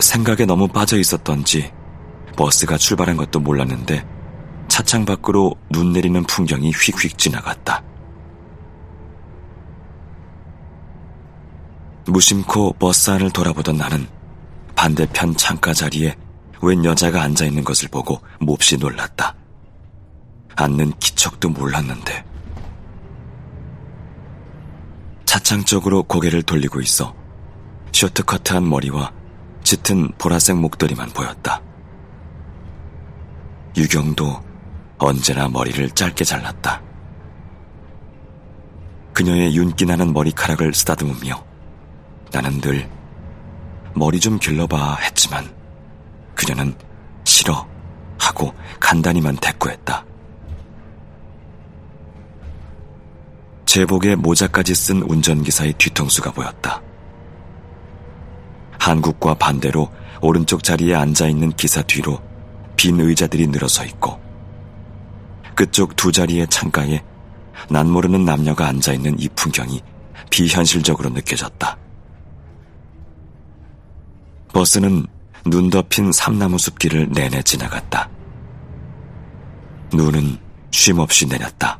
생각에 너무 빠져 있었던지 버스가 출발한 것도 몰랐는데 차창 밖으로 눈 내리는 풍경이 휙휙 지나갔다. 무심코 버스 안을 돌아보던 나는 반대편 창가 자리에 웬 여자가 앉아 있는 것을 보고 몹시 놀랐다. 앉는 기척도 몰랐는데. 차창 쪽으로 고개를 돌리고 있어 쇼트커트한 머리와 짙은 보라색 목도리만 보였다. 유경도 언제나 머리를 짧게 잘랐다. 그녀의 윤기나는 머리카락을 쓰다듬으며 나는 늘 머리 좀 길러봐 했지만 그녀는 싫어 하고 간단히만 대꾸했다. 제복에 모자까지 쓴 운전기사의 뒤통수가 보였다. 한국과 반대로 오른쪽 자리에 앉아 있는 기사 뒤로 빈 의자들이 늘어서 있고 끝쪽 두 자리의 창가에 난 모르는 남녀가 앉아 있는 이 풍경이 비현실적으로 느껴졌다. 버스는 눈 덮인 삼나무 숲길을 내내 지나갔다. 눈은 쉼없이 내렸다.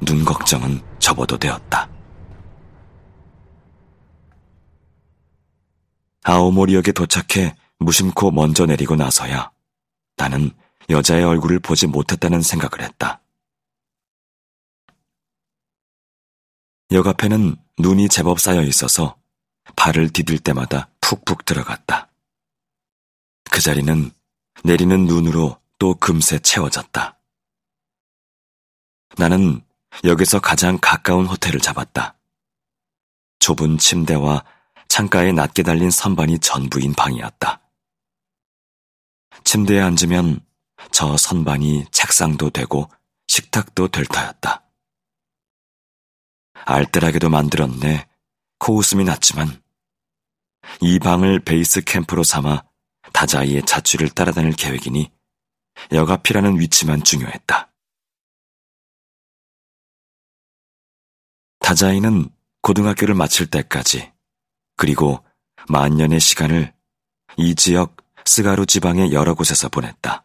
눈 걱정은 접어도 되었다. 아오모리역에 도착해 무심코 먼저 내리고 나서야 나는 여자의 얼굴을 보지 못했다는 생각을 했다. 역 앞에는 눈이 제법 쌓여 있어서 발을 디딜 때마다 푹푹 들어갔다. 그 자리는 내리는 눈으로 또 금세 채워졌다. 나는 역에서 가장 가까운 호텔을 잡았다. 좁은 침대와 창가에 낮게 달린 선반이 전부인 방이었다. 침대에 앉으면 저 선반이 책상도 되고 식탁도 될 터였다. 알뜰하게도 만들었네. 코웃음이 났지만 이 방을 베이스 캠프로 삼아 다자이의 자취를 따라다닐 계획이니 여가피라는 위치만 중요했다. 다자이는 고등학교를 마칠 때까지 그리고 만년의 시간을 이 지역 스가루 지방의 여러 곳에서 보냈다.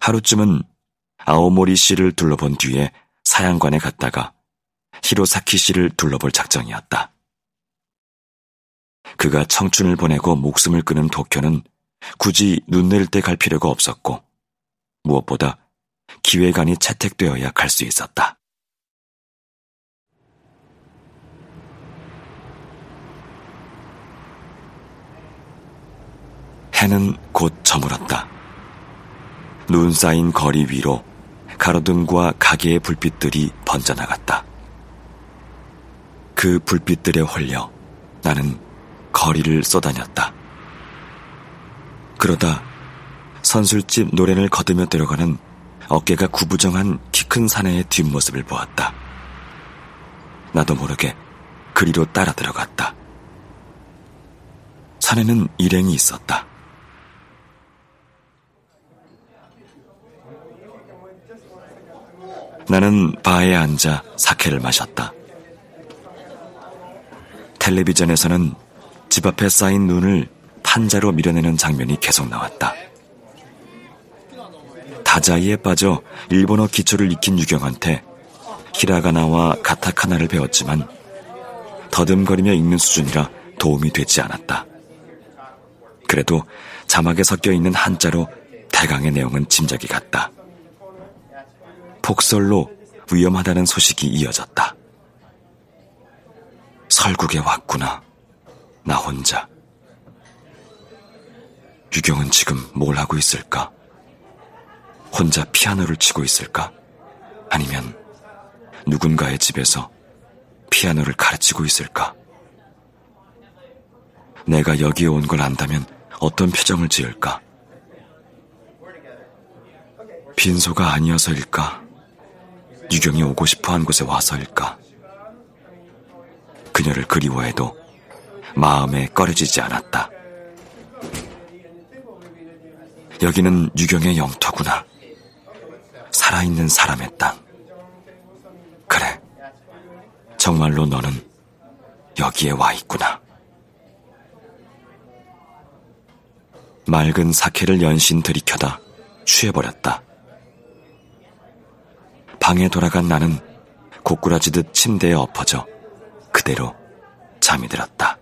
하루쯤은 아오모리 시를 둘러본 뒤에 사양관에 갔다가 히로사키 시를 둘러볼 작정이었다. 그가 청춘을 보내고 목숨을 끊은 도쿄는 굳이 눈 내릴 때갈 필요가 없었고 무엇보다 기획안이 채택되어야 갈 수 있었다. 해는 곧 저물었다. 눈 쌓인 거리 위로 가로등과 가게의 불빛들이 번져나갔다. 그 불빛들에 홀려 나는 거리를 쏘다녔다. 그러다 선술집 노래를 거두며 들어가는 어깨가 구부정한 키 큰 사내의 뒷모습을 보았다. 나도 모르게 그리로 따라 들어갔다. 사내는 일행이 있었다. 나는 바에 앉아 사케를 마셨다. 텔레비전에서는 집 앞에 쌓인 눈을 판자로 밀어내는 장면이 계속 나왔다. 다자이에 빠져 일본어 기초를 익힌 유경한테 히라가나와 가타카나를 배웠지만 더듬거리며 읽는 수준이라 도움이 되지 않았다. 그래도 자막에 섞여 있는 한자로 대강의 내용은 짐작이 갔다. 폭설로 위험하다는 소식이 이어졌다. 설국에 왔구나. 나 혼자. 유경은 지금 뭘 하고 있을까? 혼자 피아노를 치고 있을까? 아니면 누군가의 집에서 피아노를 가르치고 있을까? 내가 여기에 온 걸 안다면 어떤 표정을 지을까? 빈소가 아니어서일까? 유경이 오고 싶어 한 곳에 와서일까? 그녀를 그리워해도 마음에 꺼려지지 않았다. 여기는 유경의 영토구나. 살아있는 사람의 땅. 그래. 정말로 너는 여기에 와 있구나. 맑은 사케를 연신 들이켜다 취해버렸다. 방에 돌아간 나는 고꾸라지듯 침대에 엎어져 그대로 잠이 들었다.